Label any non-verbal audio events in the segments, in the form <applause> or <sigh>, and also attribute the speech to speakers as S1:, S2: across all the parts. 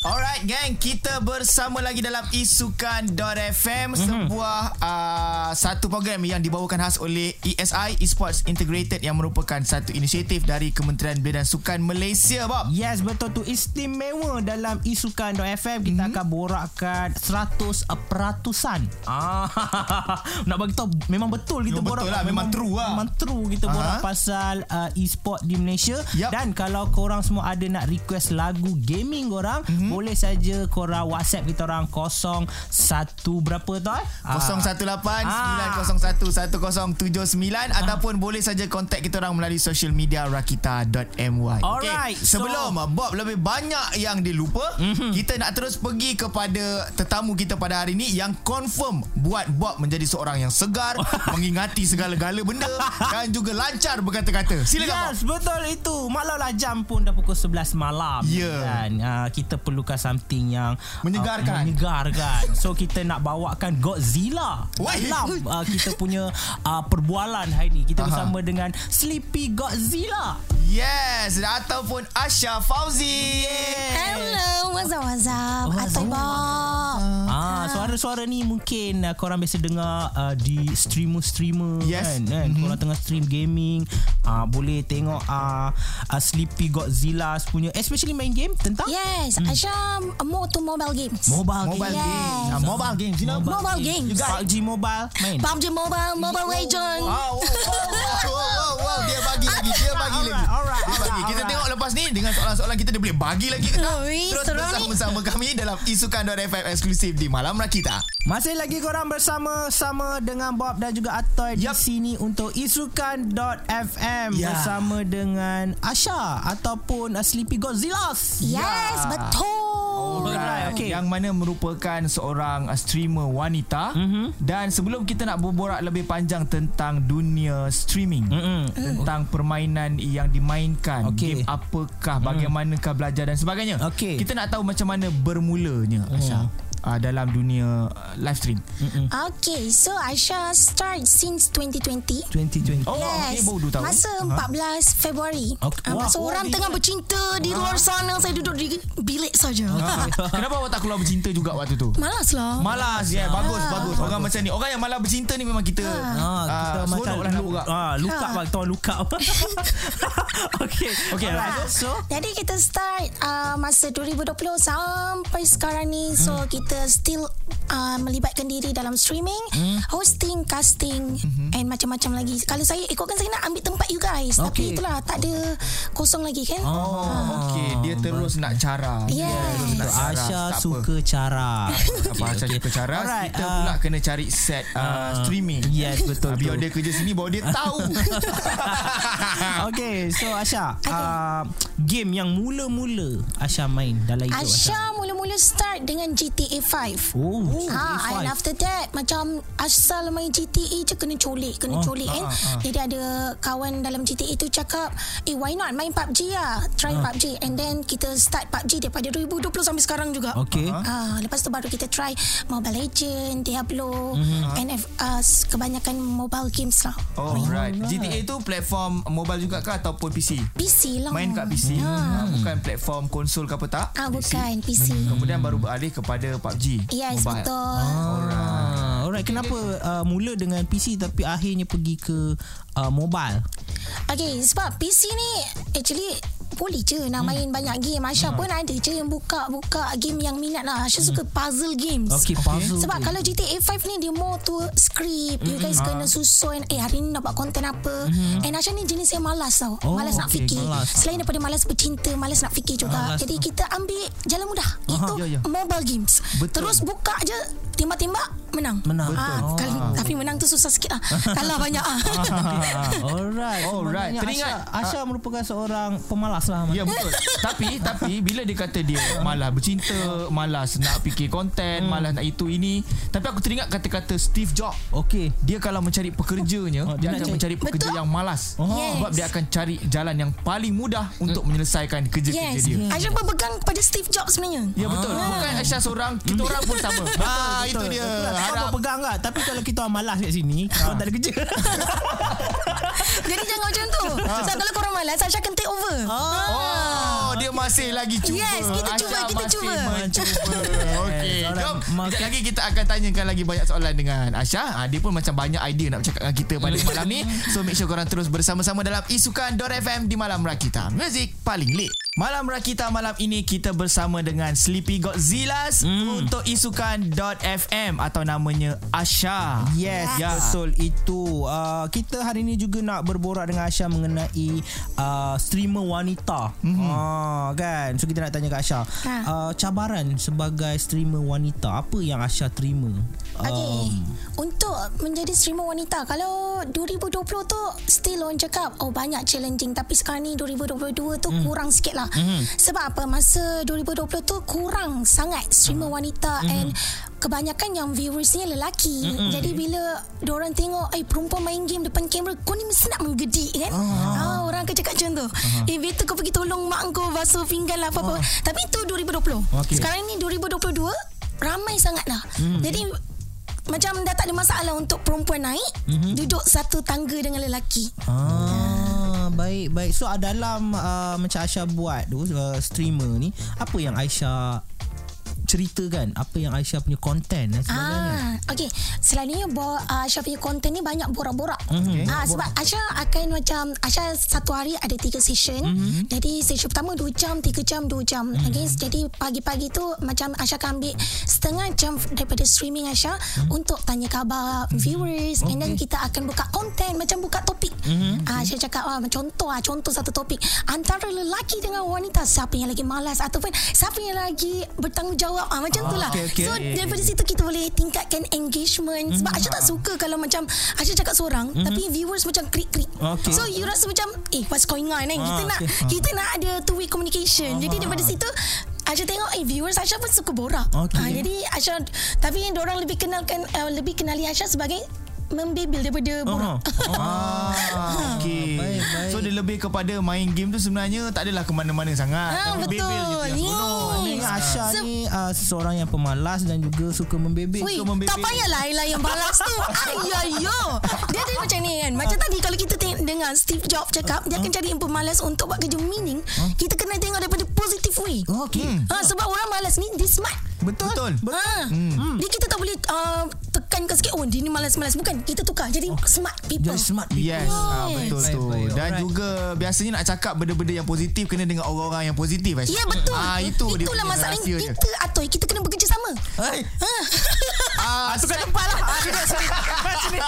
S1: Alright gang, kita bersama lagi dalam isukan.fm mm-hmm. sebuah uh, satu program yang dibawakan khas oleh ESI Esports Integrated yang merupakan satu inisiatif dari Kementerian Belia dan Sukan Malaysia, Bob.
S2: Yes, betul tu istimewa dalam isukan.fm kita mm-hmm. akan borakkan 100 peratusan. Ah, <laughs> nak bagi tahu memang betul kita
S1: Memang
S2: borak.
S1: betul lah, memang true lah.
S2: Memang true kita
S1: Aha.
S2: borak pasal uh, e-sport di Malaysia
S1: Yup.
S2: dan kalau korang semua ada nak request lagu gaming korang,
S1: Mhm.
S2: Mm-hmm. boleh saja korang WhatsApp kita orang 01 berapa tu eh?
S1: 018-901-1079 ataupun boleh saja kontak kita orang melalui social media rakita.my
S2: Alright,
S1: Sebelum
S2: so-
S1: Bob lebih banyak yang dilupa mm-hmm. Kita nak terus pergi kepada tetamu kita pada hari ini Yang confirm buat Bob menjadi seorang yang segar <laughs> Mengingati segala-gala benda Dan juga lancar berkata-kata Silakan
S2: Yes, betul itu. Malaulah jam pun dah pukul 11 malam.
S1: Ya.
S2: Dan uh, kita perlukan something yang
S1: Menyegarkan.
S2: Uh, menyegarkan. So kita nak bawakan Godzilla
S1: Wah.
S2: dalam uh, kita punya uh, perbualan hari ni. Kita
S1: Aha.
S2: bersama dengan Sleepy Godzilla.
S1: Yes Ataupun Asha Fauzi
S3: Hello, what's up, what's up?
S2: Oh,
S3: Atoy Bob.
S2: Ah, suara-suara ni mungkin uh, korang biasa dengar uh, di streamer-streamer
S1: Yes.
S2: kan, kan? Mm-hmm. korang tengah stream gaming uh, boleh tengok uh, uh, Sleepy Godzilla punya especially main game tentang
S3: Yes, Asha more to mobile games.
S2: mobile,
S1: Mobile
S2: game.
S1: games
S3: Yes.
S1: Ah, Mobile games you know
S3: Mobile games.
S2: You got PUBG Mobile main.
S3: PUBG Mobile, Mobile Legend.
S1: Wow, wow, wow, wow, wow, wow. Dia bagi lagi Dia bagi lagi
S2: Alright,
S1: Dia bagi Kita
S2: alright.
S1: tengok lepas ni Dengan soalan-soalan kita Dia boleh bagi lagi ke tak Terus bersama-sama kami Dalam Isukan.fm eksklusif Di Malam Rakita
S2: Masih lagi korang bersama sama dengan Bob dan juga Atoy
S1: Yup.
S2: di sini untuk isukan.fm
S1: Ya.
S2: bersama dengan Asha ataupun uh, Sleepy Godzilla.
S3: Yes,
S1: Ya.
S3: betul.
S2: Alright, okay.
S1: Yang mana merupakan Seorang uh, streamer wanita
S2: Mhm.
S1: Dan sebelum kita nak berborak Lebih panjang Tentang dunia streaming
S2: Mm-mm.
S1: Tentang permainan Yang dimainkan
S2: Okey.
S1: Game apakah Bagaimanakah belajar Dan sebagainya
S2: Okey.
S1: Kita nak tahu Macam mana bermulanya Asha uh, Dalam dunia uh, live stream
S3: Okay, so Asha start since 2020.
S2: 2020.
S1: Oh okay,
S3: yes.
S1: baru 2 tahun
S3: Masa 14 Februari.
S2: Okay. Wah,
S3: masa
S2: oh,
S3: orang
S2: dia-
S3: tengah bercinta di luar sana, saya duduk di bilik saja.
S1: Ah, Kenapa awak tak keluar bercinta juga waktu tu?
S3: Malas lah.
S1: Malas ya, yeah, bagus bagus. Orang macam ni, orang yang malas bercinta ni memang kita
S2: Ah, kita
S1: ah,
S2: macam
S1: lah
S2: lu-. Ah, luka
S3: Ah.
S2: bang, tahu luka. <laughs> okay.
S1: Okey,
S2: Alright. So,
S3: Jadi kita start uh, masa 2020 sampai sekarang ni. So
S2: Hmm.
S3: kita still uh, melibatkan diri dalam streaming,
S2: Hmm.
S3: hosting, casting and macam-macam lagi. Kalau saya ikutkan saya nak ambil tempat you guys.
S2: Okay.
S3: Tapi itulah tak ada kosong lagi kan.
S1: Oh, okey, dia terus nak cara.
S3: Yes.
S1: Terus nak cara.
S2: Asha
S1: apa.
S2: suka cara. <laughs>
S1: apa Asha suka cara.
S2: Alright,
S1: Kita
S2: ah.
S1: pula kena cari set uh, streaming.
S2: Yes, betul.
S1: Biar dia kerja sini baru dia tahu. <laughs> <laughs>
S2: Okay, so Asha,
S3: Okay.
S2: uh, game yang mula-mula Asha main dalam hidup Asha.
S3: Asha mula-mula start dengan GTA 5.
S2: Oh,
S3: Ha, and
S2: GTA
S3: after that macam asal main GTA je kena colik, kena
S2: Oh,
S3: colik kan. Jadi ada kawan dalam GTA tu cakap, "Eh why not main PUBG lah. Try PUBG." And then kita start PUBG daripada 2020 sampai sekarang juga.
S2: Okay.
S3: Ah, lepas tu baru kita try Mobile Legend, Diablo, and uh, kebanyakan mobile games lah.
S1: Oh, right. GTA tu platform mobile juga ke ataupun PC?
S3: PC lah.
S1: Main kat PC. Ah, bukan platform konsol ke apa tak?
S3: Ah bukan PC.
S1: Kemudian baru beralih kepada PUBG.
S3: Yes,
S1: mobile.
S3: betul.
S2: Ah, alright. Kenapa uh, mula dengan PC tapi akhirnya pergi ke uh, mobile?
S3: Okay sebab PC ni Actually boleh je nak main banyak game Asha pun ada je yang buka-buka game yang minat lah Asha suka puzzle games
S2: Okay, puzzle
S3: Sebab
S2: game.
S3: kalau GTA 5 ni dia more to script You guys kena susun Eh hari ni nak buat konten apa And Asha ni jenis yang malas tau
S2: Oh,
S3: Malas nak
S2: okay,
S3: fikir
S2: malas.
S3: Selain daripada malas bercinta Malas nak fikir juga
S2: Malas.
S3: Jadi kita ambil jalan mudah Itu
S1: ya, ya.
S3: mobile games
S1: Betul.
S3: Terus buka je Tembak-tembak Menang
S2: Menang.
S3: Ah,
S2: Betul.
S3: kal- Tapi menang tu susah sikit lah <laughs> Kalah banyak ah.
S2: Alright.
S1: Alright. Teringat,
S2: Asha, Asha merupakan seorang pemalas lah.
S1: Ya betul <laughs> Tapi Tapi Bila dia kata dia Malas bercinta Malas nak fikir konten
S2: Hmm.
S1: Malas nak itu ini Tapi aku teringat kata-kata Steve Jobs
S2: Okay.
S1: dia kalau mencari pekerjanya
S2: Oh,
S1: dia akan
S2: cari-
S1: mencari pekerja
S3: Betul.
S1: yang malas
S2: Oh.
S3: Yes.
S1: sebab dia akan cari jalan yang paling mudah untuk menyelesaikan kerja-kerja
S3: Yes
S1: dia
S3: Asha berpegang pada Steve Jobs sebenarnya
S1: ya betul bukan Aisyah seorang kita orang pun sama <laughs> ah itu dia
S2: Betul. Kau
S1: harap
S2: berpegang tak? Tapi kalau kita orang malas kat sini, kau tak ada kerja. <laughs> <laughs>
S3: Jadi jangan macam tu. <laughs> Sebab kalau korang malas Asha akan take over.
S1: Oh Oh dia masih lagi cuba.
S3: Yes, kita cuba,
S1: Asha
S3: kita
S1: masih
S3: cuba. <laughs>
S1: Okey Jom. Sekejap lagi kita akan tanyakan lagi banyak soalan dengan Asha ha, Dia pun macam banyak idea nak bercakap dengan kita pada malam ni. So make sure korang terus bersama-sama dalam Isukan FM di Malam Rakita Music paling lit Malam Rakita malam ini kita bersama dengan Sleepy Godzillas mm. untuk isukan .fm atau namanya Asha.
S2: Yes,
S1: Ya.
S2: betul itu. Uh, kita hari ini juga nak berborak dengan Asha mengenai uh, streamer wanita. Mm-hmm. Uh, kan? So kita nak tanya ke Asha.
S3: Ha.
S2: Uh, cabaran sebagai streamer wanita, apa yang Asha terima?
S3: Okay Untuk menjadi streamer wanita Kalau 2020 tu Still orang cakap Oh banyak challenging. Tapi sekarang ni 2022 tu
S2: Hmm.
S3: Kurang sikit lah. Sebab apa? Masa 2020 tu Kurang sangat Streamer
S2: Hmm.
S3: wanita. And Kebanyakan yang viewersnya lelaki. Jadi bila Diorang tengok Eh perempuan main game Depan kamera Kau ni mesti nak menggedik kan? Ah, Orang akan cakap macam tu. Eh better kau pergi tolong mak kau Basuh pinggan lah apa-apa. Tapi itu 2020
S2: Okey.
S3: Sekarang ni 2022 Ramai sangat lah. Jadi macam dah tak ada masalah untuk perempuan naik mm-hmm. duduk satu tangga dengan lelaki.
S2: Ah, baik baik. So uh, dalam uh, macam Aisyah buat tu uh, streamer ni, apa yang Aisyah ceritakan apa yang Aisyah punya konten dan sebagainya.
S3: Ah, okey. Selalunya bo- uh, Aisyah punya konten ni banyak borak-borak.
S2: Mhm.
S3: Ah, sebab Aisyah akan macam Aisyah satu hari ada tiga session.
S2: Mhm.
S3: Jadi session pertama 2 jam, 3 jam, 2 jam. Okay, jadi pagi-pagi tu macam Aisyah akan ambil setengah jam daripada streaming Aisyah
S2: Mhm.
S3: untuk tanya khabar viewers and then kita akan buka konten macam buka topik.
S2: Mhm.
S3: Ah, Aisyah cakap ah, contoh ah, contoh satu topik antara lelaki dengan wanita siapa yang lagi malas ataupun siapa yang lagi bertanggungjawab ah, macam tu lah.
S2: okey, okey.
S3: So daripada situ kita boleh tingkatkan engagement sebab Aisyah tak suka kalau macam Aisyah cakap seorang tapi viewers macam krik-krik.
S2: Okey.
S3: So you rasa macam eh what's going on kan? Kita
S2: Ah,
S3: nak
S2: okey.
S3: kita nak ada two way communication. Jadi daripada situ Aisyah tengok eh viewers Aisyah pun suka borak.
S2: Okey.
S3: Ah, jadi Aisyah tapi orang lebih kenalkan uh, lebih kenali Aisyah sebagai membebel daripada borak. <laughs>
S1: Ah, okey.
S2: baik, baik.
S1: So dia lebih kepada main game tu sebenarnya tak adalah ke mana-mana sangat.
S3: Ah,
S1: Tapi
S3: betul.
S1: bebel je tu yang
S3: Yes.
S2: Maknanya Asha
S3: Se-
S2: ni uh, seseorang yang pemalas dan juga suka membebel.
S3: Ui,
S1: Suka membebel.
S3: tak payahlah Ella yang balas tu. <laughs> Ayayo. Dia ada macam ni kan. Macam tadi kalau kita tengok dengar Steve Jobs cakap, dia akan cari yang pemalas untuk buat kerja meaning. Kita kena tengok daripada positive way.
S2: Okey.
S3: Ha, sebab orang malas ni dia smart.
S2: Betul.
S1: Betul.
S3: Ha. Dia kita tak boleh uh, tekankan sikit oh dia ni malas-malas bukan kita tukar jadi smart people.
S2: Jadi smart people.
S1: Yes, ah, betul
S2: Baik,
S1: tu.
S2: baik,
S1: Dan
S2: alright.
S1: juga biasanya nak cakap benda-benda yang positif kena dengan orang-orang yang positif. Aisyah.
S3: Ya betul.
S1: Ah itu dia
S3: Itulah
S1: punya
S3: masalah
S1: dia.
S3: kita atau kita kena bekerja sama.
S2: Hai.
S1: Ah, <laughs>
S2: Tukar tempat lah. Ah, sini. Tempat sini.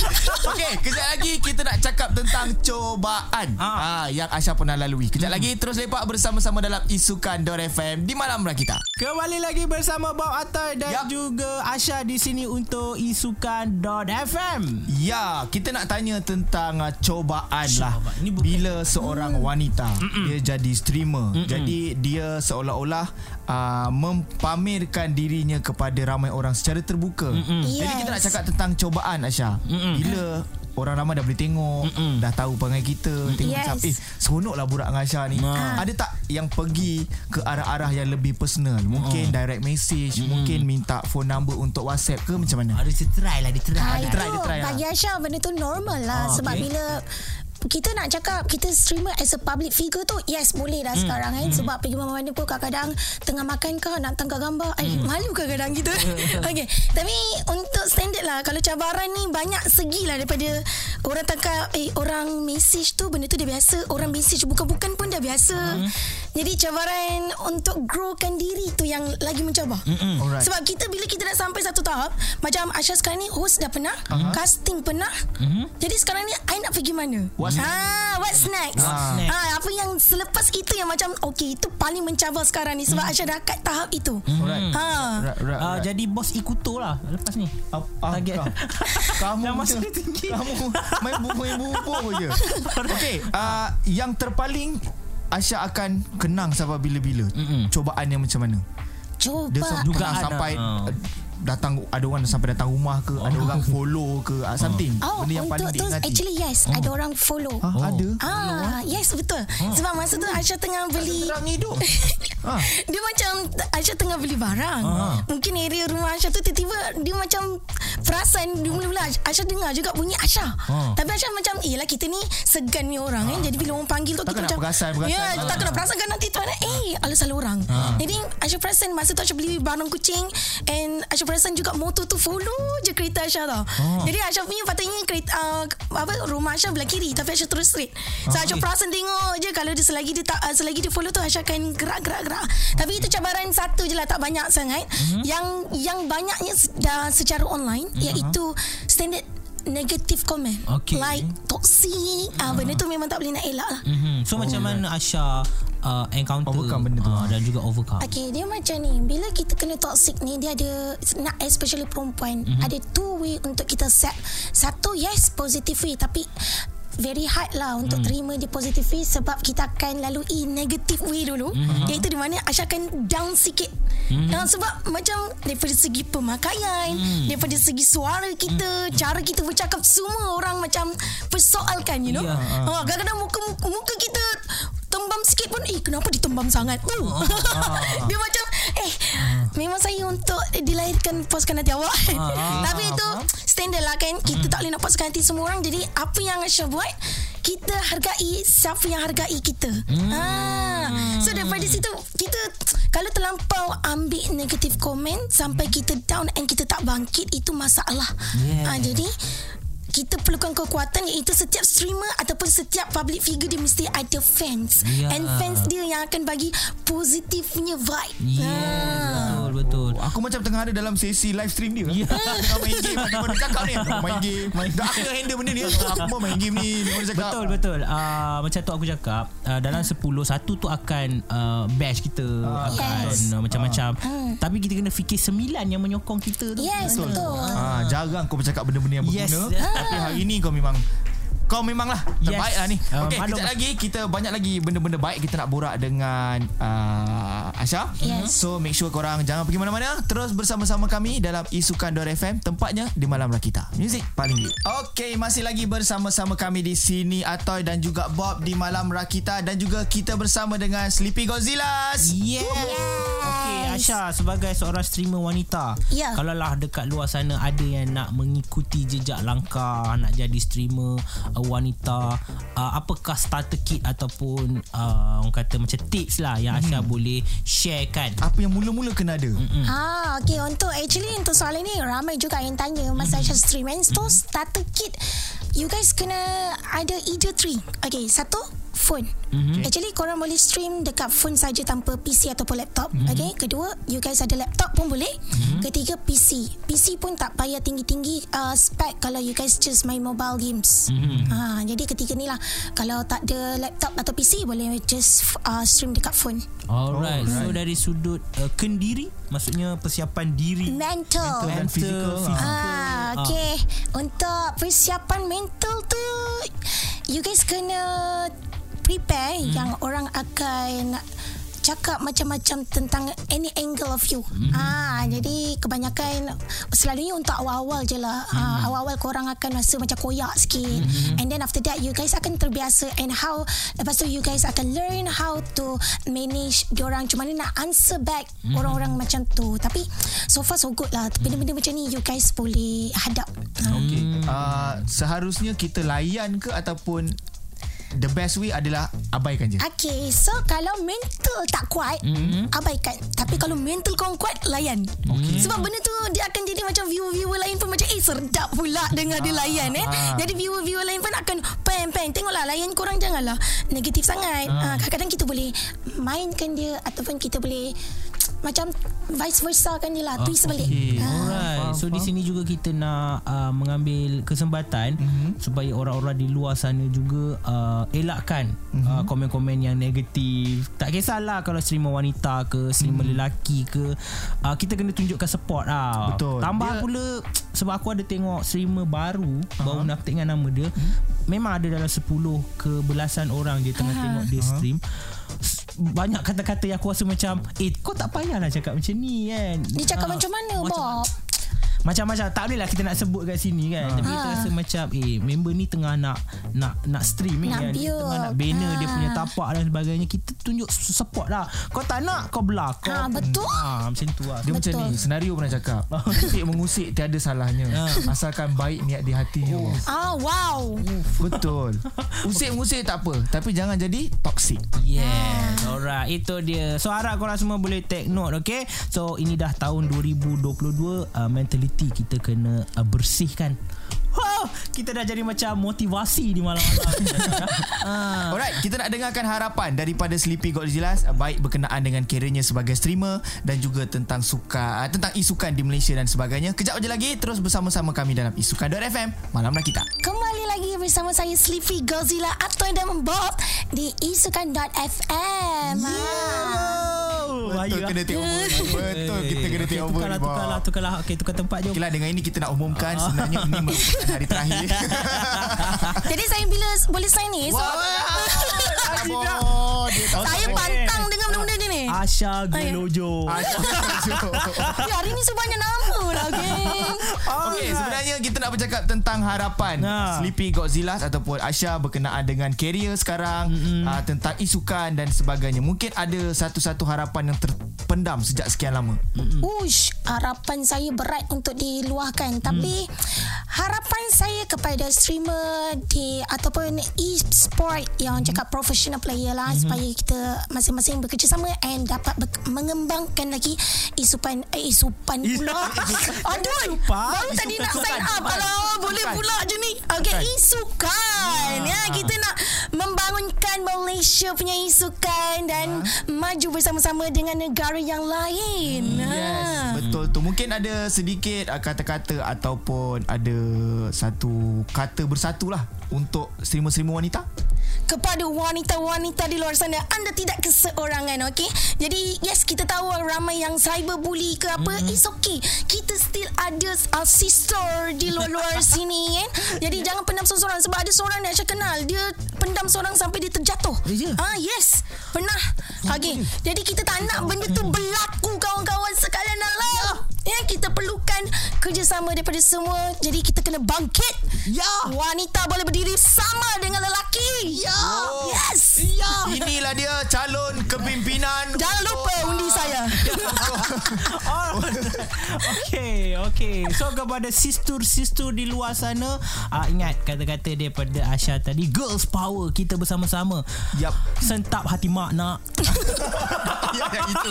S1: Okey, kejap lagi kita nak cakap tentang cobaan ah. yang Asha pernah lalui. Kejap lagi terus lepak bersama-sama dalam Isukan Dor FM di Malam Rakita.
S2: Kembali lagi bersama Bob Atai dan
S1: Yap.
S2: juga Asha di sini untuk isukan.fm.
S1: Ya, kita nak tanya tentang uh, cobaan lah.
S2: Ini bukan-
S1: Bila seorang wanita dia jadi streamer. Jadi dia seolah-olah uh, mempamerkan dirinya kepada ramai orang secara terbuka. Jadi
S3: Yes.
S1: kita nak cakap tentang cobaan Asha. Bila orang ramai dah boleh tengok, dah tahu perangai kita, tengok
S3: Yes.
S1: macam eh seronoklah burak dengan Asha ni.
S2: Ah.
S1: Ada tak yang pergi ke arah-arah yang lebih personal? Mungkin direct message, mungkin minta phone number untuk WhatsApp ke macam mana?
S2: Ada try lah, dia try.
S3: Ha,
S1: dia try, dia try lah.
S3: bagi Aisyah benda tu normal lah
S2: Ah,
S3: sebab
S2: okay.
S3: bila kita nak cakap kita streamer as a public figure tu yes boleh dah hmm. sekarang kan sebab pergi mana-mana pun kadang-kadang tengah makan ke nak tangkap gambar eh malu kadang-kadang gitu? <laughs> Okey tapi untuk standard lah kalau cabaran ni banyak segi lah daripada orang tangkap eh orang message tu benda tu dah biasa orang message bukan-bukan pun dah biasa jadi cabaran untuk growkan diri tu yang lagi mencabar
S1: Alright.
S3: sebab kita bila kita dah sampai satu tahap macam Aisyah sekarang ni host dah pernah uh-huh. casting pernah uh-huh. jadi sekarang ni I nak pergi mana
S1: What's
S3: ah, what's next
S2: What's next?
S3: ah, apa yang selepas itu yang macam okay itu paling mencabar sekarang ni sebab Aisyah dah kat tahap itu
S1: Alright.
S3: ha.
S1: Right, right,
S2: Uh,
S1: right.
S2: jadi bos ikuto lah lepas ni.
S1: Ah,
S2: Target. <laughs>
S1: Kamu je.
S2: tinggi.
S1: Kamu <laughs> main bu main <laughs> bubur je. Okey, uh, yang terpaling Asya akan kenang sampai bila-bila.
S2: Mm-mm.
S1: Cobaan yang macam mana?
S3: cuba
S1: Dia
S2: Dugaan,
S1: kenang sampai
S2: ah.
S1: uh, datang ada orang sampai datang rumah ke, ada orang follow ke, uh, something.
S3: Oh,
S1: Benda yang paling
S3: untuk tu
S1: diingati.
S3: actually yes, ada orang follow.
S1: Ah,
S2: Oh.
S1: ada.
S3: Ah, yes betul. Sebab masa tu Aisyah tengah beli
S1: Terang hidup. <laughs> ah.
S3: dia macam Aisyah tengah beli barang.
S2: Ah.
S3: Mungkin area rumah Aisyah tu tiba-tiba dia macam perasan dia mula-mula Aisyah dengar juga bunyi Aisyah.
S2: Ah.
S3: Tapi Aisyah macam eh lah kita ni segan ni orang kan. Jadi bila orang panggil tu
S1: Takkan
S3: kita macam
S1: perasan, perasan.
S3: Ya,
S1: Ah.
S3: tak kena perasan kan nanti tu eh ala salah orang. Jadi Aisyah perasan masa tu Aisyah beli barang kucing and Aisyah perasan juga motor tu follow je kereta Aisyah tau. Jadi Aisyah punya patutnya kereta uh, apa rumah Aisyah belah kiri tapi Aisyah terus straight. So Aisyah perasan tengok je kalau dia selagi dia tak uh, selagi dia follow tu Aisyah akan gerak-gerak-gerak. Tapi itu cabaran satu je lah tak banyak sangat. Yang yang banyaknya dah secara online iaitu standard negative comment
S2: Okay.
S3: like toxic ah benda tu memang tak boleh nak elak lah
S2: Mhm. So macam mana Asha uh, encounter
S1: Overcome benda tu.
S2: uh, dan juga overcome.
S3: Okay dia macam ni Bila kita kena toxic ni Dia ada Nak especially perempuan mm-hmm. Ada two way Untuk kita set Satu yes Positive way Tapi Very hard lah Untuk mm. terima dia positive way Sebab kita akan lalui Negative way dulu mm-hmm. Iaitu di mana Asya akan down sikit mm-hmm. uh, Sebab macam Daripada segi pemakaian mm. Daripada segi suara kita mm. Cara kita bercakap Semua orang macam Persoalkan you know
S2: Ya,
S3: yeah, uh. Kadang-kadang muka, muka kita Tembam sikit pun Eh kenapa ditembam sangat? Tu <laughs> Dia macam Eh Memang saya untuk Dilahirkan Puaskan hati awak. <laughs> Tapi itu Standard lah kan? Kita tak boleh nak puaskan hati semua orang. Jadi apa yang Aisyah buat? Kita hargai Siapa yang hargai kita. Ha. So daripada situ Kita Kalau terlampau Ambil negative comment Sampai kita down And kita tak bangkit Itu masalah.
S2: Yeah.
S3: ha, Jadi kita perlukan kekuatan iaitu setiap streamer ataupun setiap public figure dia mesti ada fans
S2: Ya.
S3: and fans dia yang akan bagi positifnya vibe.
S2: Yeah, betul betul.
S1: Aku macam tengah ada dalam sesi live stream dia.
S2: Ya.
S1: Tengah main game. Dia mana cakap ni? <laughs> Main game. Dah aku handle benda ni. Aku mau main game ni. Cakap?
S2: Betul betul. Uh, macam tu aku cakap uh, dalam 10 satu tu akan uh, bash kita akan
S3: Yes.
S2: uh, macam-macam. Tapi kita kena fikir sembilan yang menyokong kita tu.
S3: Yes, betul.
S1: Ah, jarang kau bercakap benda-benda yang
S2: Yes.
S1: Tapi hari ni kau memang kau memanglah terbaik
S2: Yes.
S1: lah ni.
S2: Ah,
S1: Okey, kejap lagi kita banyak lagi benda-benda baik kita nak borak dengan uh, Asha.
S3: Yes.
S1: So make sure korang jangan pergi mana-mana. Terus bersama-sama kami dalam Isukan FM tempatnya di Malam Rakita. Music paling lead. Okey, masih lagi bersama-sama kami di sini Atoy dan juga Bob di Malam Rakita dan juga kita bersama dengan Sleepy Godzilla.
S2: Yeah. Okay, Asha sebagai seorang streamer wanita.
S3: Ya.
S2: Kalau lah dekat luar sana ada yang nak mengikuti jejak langkah nak jadi streamer uh, wanita, uh, apakah starter kit ataupun uh, orang kata macam tips lah yang Asha boleh share kan?
S1: Apa yang mula-mula kena ada?
S2: Hmm.
S3: Ah, okay untuk actually untuk soalan ni ramai juga yang tanya masa Aisyah stream kan. So starter kit you guys kena ada either three. Okay, satu phone. Mm-hmm. Actually korang boleh stream dekat phone saja tanpa PC ataupun laptop. Mm-hmm. Okay, kedua you guys ada laptop pun boleh. Mm-hmm. Ketiga PC. PC pun tak payah tinggi-tinggi uh, spec kalau you guys just main mobile games. Mm-hmm. Ha, jadi ketiga ni lah kalau tak ada laptop atau PC boleh just uh, stream dekat phone.
S2: Alright.
S1: Alright.
S2: So dari sudut uh, kendiri maksudnya persiapan diri
S3: Mental.
S1: dan fizikal.
S3: Ah, okay. Untuk persiapan mental tu, you guys kena prepare hmm. yang orang akan cakap macam-macam tentang any angle of you. Hmm. Ah, jadi kebanyakan selalunya untuk awal-awal je lah. Hmm. Ah, awal-awal korang akan rasa macam koyak sikit. Hmm. And then after that you guys akan terbiasa and how lepas tu you guys akan learn how to manage diorang macam mana nak answer back hmm. orang-orang macam tu. Tapi so far so good lah. Benda-benda macam ni you guys boleh hadap. Ah.
S1: Okay. Uh, seharusnya kita layan ke ataupun the best way adalah abaikan je.
S3: Okay, so kalau mental tak kuat, mm-hmm. abaikan. Tapi kalau mental kau kuat, layan. Okay. Sebab benda tu dia akan jadi macam viewer-viewer lain pun macam eh sedap pula dengar dia layan eh.
S1: ah.
S3: Jadi viewer-viewer lain pun akan pen-pen. Tengoklah layan korang janganlah negatif sangat. Ah. kadang-kadang kita boleh mainkan dia ataupun kita boleh macam vice versa kan dia lah. Twist balik. Ah.
S2: Alright. So di sini juga kita nak uh, mengambil kesempatan mm-hmm. supaya orang-orang di luar sana juga uh, elakkan mm-hmm. uh, komen-komen yang negatif. Tak kisahlah kalau streamer wanita ke, streamer mm. lelaki ke, uh, kita kena tunjukkan support lah.
S1: Betul.
S2: Tambah
S1: Dia-
S2: pula sebab aku ada tengok streamer baru, uh-huh. baru nak tengok nama dia. Mm. Memang ada dalam 10 ke belasan orang dia tengah uh-huh. tengok dia stream. S- Banyak kata-kata yang aku rasa macam Eh kau tak payahlah cakap macam ni kan
S3: Dia cakap
S2: Ah,
S3: macam mana, Bob?
S2: Macam-macam tak boleh lah kita nak sebut kat sini kan. Tapi kita rasa macam eh member ni tengah nak nak nak streaming
S3: Nak
S2: kan. Dia
S3: view.
S2: tengah nak banner dia
S3: Ah.
S2: punya tapak dan sebagainya. Kita tunjuk support lah. Kau tak nak kau belah. Kau
S3: Ah, betul.
S2: Ah, macam tu lah.
S1: Dia macam
S3: Betul.
S1: ni Senario pernah cakap <laughs> Musik mengusik Tiada salahnya
S2: Ah.
S1: Asalkan baik niat di hatinya
S2: Oh.
S3: Ah, wow.
S1: Betul <laughs> Usik mengusik tak apa Tapi jangan jadi toxic
S2: Yes Alright Itu dia So harap korang semua boleh take note Okay So ini dah tahun 2022 uh, Mentality kita kena uh, bersihkan Wow, kita dah jadi macam motivasi di malam-malam. <laughs> ah.
S1: Alright Kita nak dengarkan harapan Daripada Sleepy Godzilla Baik berkenaan dengan Kerjanya sebagai streamer Dan juga tentang suka uh, Tentang isukan di Malaysia dan sebagainya Kejap je lagi Terus bersama-sama kami dalam Isukan.fm Malam Rakita
S3: Kembali lagi bersama saya Sleepy Godzilla atau dan Bob di isukan.fm.
S2: Oh,
S1: Betul
S2: bahaya.
S1: kena tengok Betul kita kena
S2: Okay,
S1: tengok
S2: tukarlah, tukarlah, tukarlah. Okay, tukar tempat jom.
S1: Okeylah dengan ini kita nak umumkan Sebenarnya ini <laughs> merupakan hari terakhir <laughs>
S3: Jadi saya bila boleh sign ni? So, <laughs> saya pantang dengan benda-benda ni
S2: Asha Gelojo.
S1: Ah, <laughs>
S3: Ya, hari ni sebanyak nama lah, geng. <laughs>
S1: Okey, sebenarnya kita nak bercakap tentang harapan
S2: Ha.
S1: Sleepy Godzilla ataupun Asha berkenaan dengan career sekarang, mm-hmm. uh, tentang isukan dan sebagainya. Mungkin ada satu-satu harapan yang terpendam sejak sekian lama.
S2: Hmm.
S3: Ush, harapan saya berat untuk diluahkan. Tapi harapan saya kepada streamer di ataupun e-sport yang cakap professional player lah supaya kita masing-masing bekerjasama and dapat ber- mengembangkan lagi isupan eh, isupan pula. <laughs> Aduh, baru tadi nak sign up.
S1: isukan.
S3: Kalau boleh
S1: Isukan.
S3: pula je ni. Okey, isukan. Ya, kita nak membangunkan Malaysia punya isukan dan maju bersama-sama dengan negara yang lain.
S1: Yes,
S3: Ha.
S1: betul tu. Mungkin ada sedikit uh, kata-kata ataupun ada satu kata bersatulah untuk streamer-streamer wanita.
S3: Kepada wanita-wanita di luar sana. Anda tidak keseorangan okey? Jadi yes kita tahu ramai yang cyberbully ke apa mm-hmm. it's okay. Kita still ada uh, sister di luar-luar <laughs> sini kan? Jadi jangan pendam seorang sebab ada seorang yang saya kenal dia pendam seorang sampai dia terjatuh.
S2: Eh, ya?
S3: ah yes. Pernah. Okey. jadi kita tak nak benda tu <laughs> berlaku kerjasama daripada semua jadi kita kena bangkit.
S1: Ya.
S3: wanita boleh berdiri sama dengan lelaki. Ya. Yes. Ya.
S1: Inilah dia calon kepimpinan.
S3: jangan lupa undi saya. <laughs>
S2: Okay Okay. So kepada Sistur-sistur di luar sana uh, Ingat kata-kata daripada Asha tadi Girls power Kita bersama-sama.
S1: Yap.
S2: Sentap hati mak nak. <laughs>
S1: Ya, yang itu.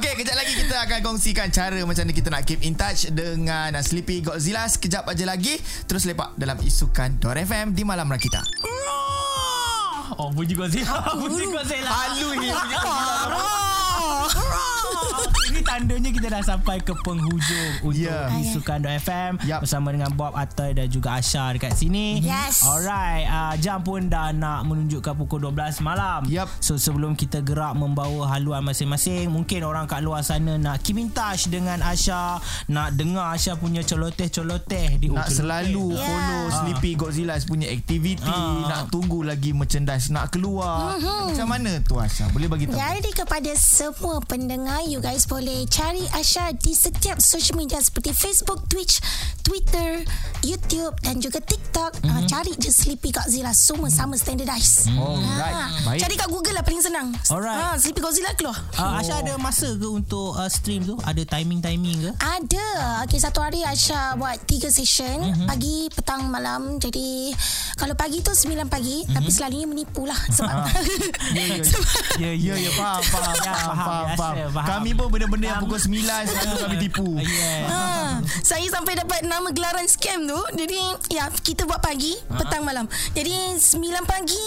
S1: Okey, kejap lagi kita akan kongsikan cara macam mana kita nak keep in touch dengan uh, Sleepy Godzilla sekejap aja lagi. Terus lepak dalam isukan FM di Malam Rakita.
S2: Oh bunyi Godzilla <laughs> Bunyi Godzilla
S1: Halu ni. <laughs>
S2: Ini tandanya kita dah sampai ke penghujung Untuk yeah. Isukan.fm
S1: Yup.
S2: Bersama dengan Bob Atai dan juga Asha dekat sini
S3: Yes.
S2: Alright uh, Jam pun dah nak menunjukkan pukul 12 malam
S1: Yup.
S2: So sebelum kita gerak membawa haluan masing-masing Mungkin orang kat luar sana nak keep in touch dengan Asha Nak dengar Asha punya coloteh-coloteh di
S1: Nak
S2: celoteh.
S1: selalu
S3: Ya.
S1: follow Sleepy Godzilla punya aktiviti,
S2: Ah.
S1: nak tunggu lagi merchandise nak keluar. Macam mana tu Asha? Boleh bagi tahu?
S3: Jadi kepada semua pendengar You guys boleh cari Asha Di setiap social media Seperti Facebook, Twitch, Twitter YouTube Dan juga TikTok mm-hmm. uh, Cari je Sleepy Godzilla Semua sama standardized
S1: Alright. Baik.
S3: Cari kat Google lah paling senang
S2: Alright.
S3: ha, Sleepy Godzilla keluar
S2: Uh, Asha ada masa ke untuk uh, stream tu? Ada timing-timing ke?
S3: Ada Okay satu hari Aisyah buat tiga session
S2: Mhm.
S3: mm-hmm. Pagi, petang, malam Jadi Kalau pagi tu 9 pagi mm-hmm. Tapi selalunya menipu lah <laughs> Sebab <laughs>
S1: Ya, ya,
S2: Ya,
S1: Ya, ya, faham, faham,
S2: Ya,
S1: faham,
S2: faham,
S1: Kami pun benda-benda yang pukul 9 selalu kami tipu.
S2: Yeah.
S3: ha, Saya sampai dapat nama gelaran scam tu Jadi Ya kita buat pagi Petang malam Jadi 9 pagi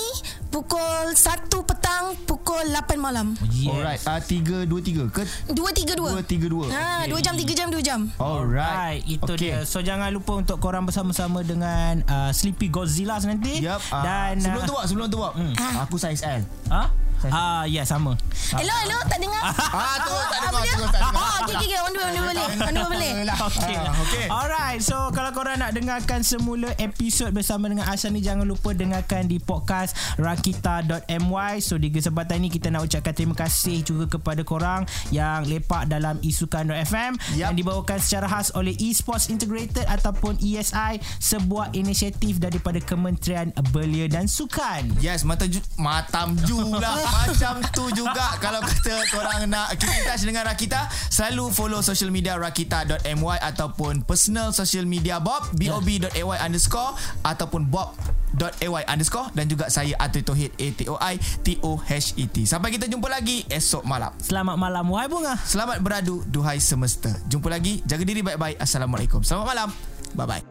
S3: Pukul 1 petang Pukul 8 malam
S2: Yes.
S1: Alright, uh, 3, 2, 3 ke
S3: 2, 3, 2
S1: 2, 3, 2?
S3: Ha, 2 jam, 3 jam, 2 jam
S2: Alright,
S1: Alright.
S2: itu
S1: okay.
S2: dia. So jangan lupa untuk korang bersama-sama dengan uh, Sleepy Godzilla nanti.
S1: Yep. Uh,
S2: Dan
S1: sebelum
S2: uh,
S1: tu Bob, sebelum tu Bob.
S3: Ah.
S1: Aku saiz L.
S2: Ha? <laughs> Ah, ya sama.
S3: Hello, hello, tak dengar? <laughs>
S1: Ah, tu tak
S3: Apa
S1: dengar,
S3: dia?
S1: tu tak dengar.
S3: Oh, okey, okey, okey. On dua, on dua boleh. On dua boleh. <laughs>
S2: Okay.
S1: Ah, okey.
S2: Alright. So kalau korang nak dengarkan semula episod bersama dengan Asha ni jangan lupa dengarkan di podcast rakita.my. So di kesempatan ini kita nak ucapkan terima kasih juga kepada korang yang lepak dalam isukan.fm
S1: Yup.
S2: yang dibawakan secara khas oleh Esports Integrated ataupun ESI sebuah inisiatif daripada Kementerian Belia dan Sukan.
S1: Yes, mata ju, matam ju lah. Macam tu juga kalau kata korang nak keep in touch dengan Rakita, selalu follow social media rakita.my ataupun personal social media Bob, bob.ay underscore ataupun bob.ay underscore dan juga saya Atul Tohid A-T-O-I T-O-H-E-T. Sampai kita jumpa lagi esok malam.
S2: Selamat malam wahai bunga.
S1: Selamat beradu, duhai semesta. Jumpa lagi, jaga diri baik-baik. Assalamualaikum. Selamat malam. Bye-bye.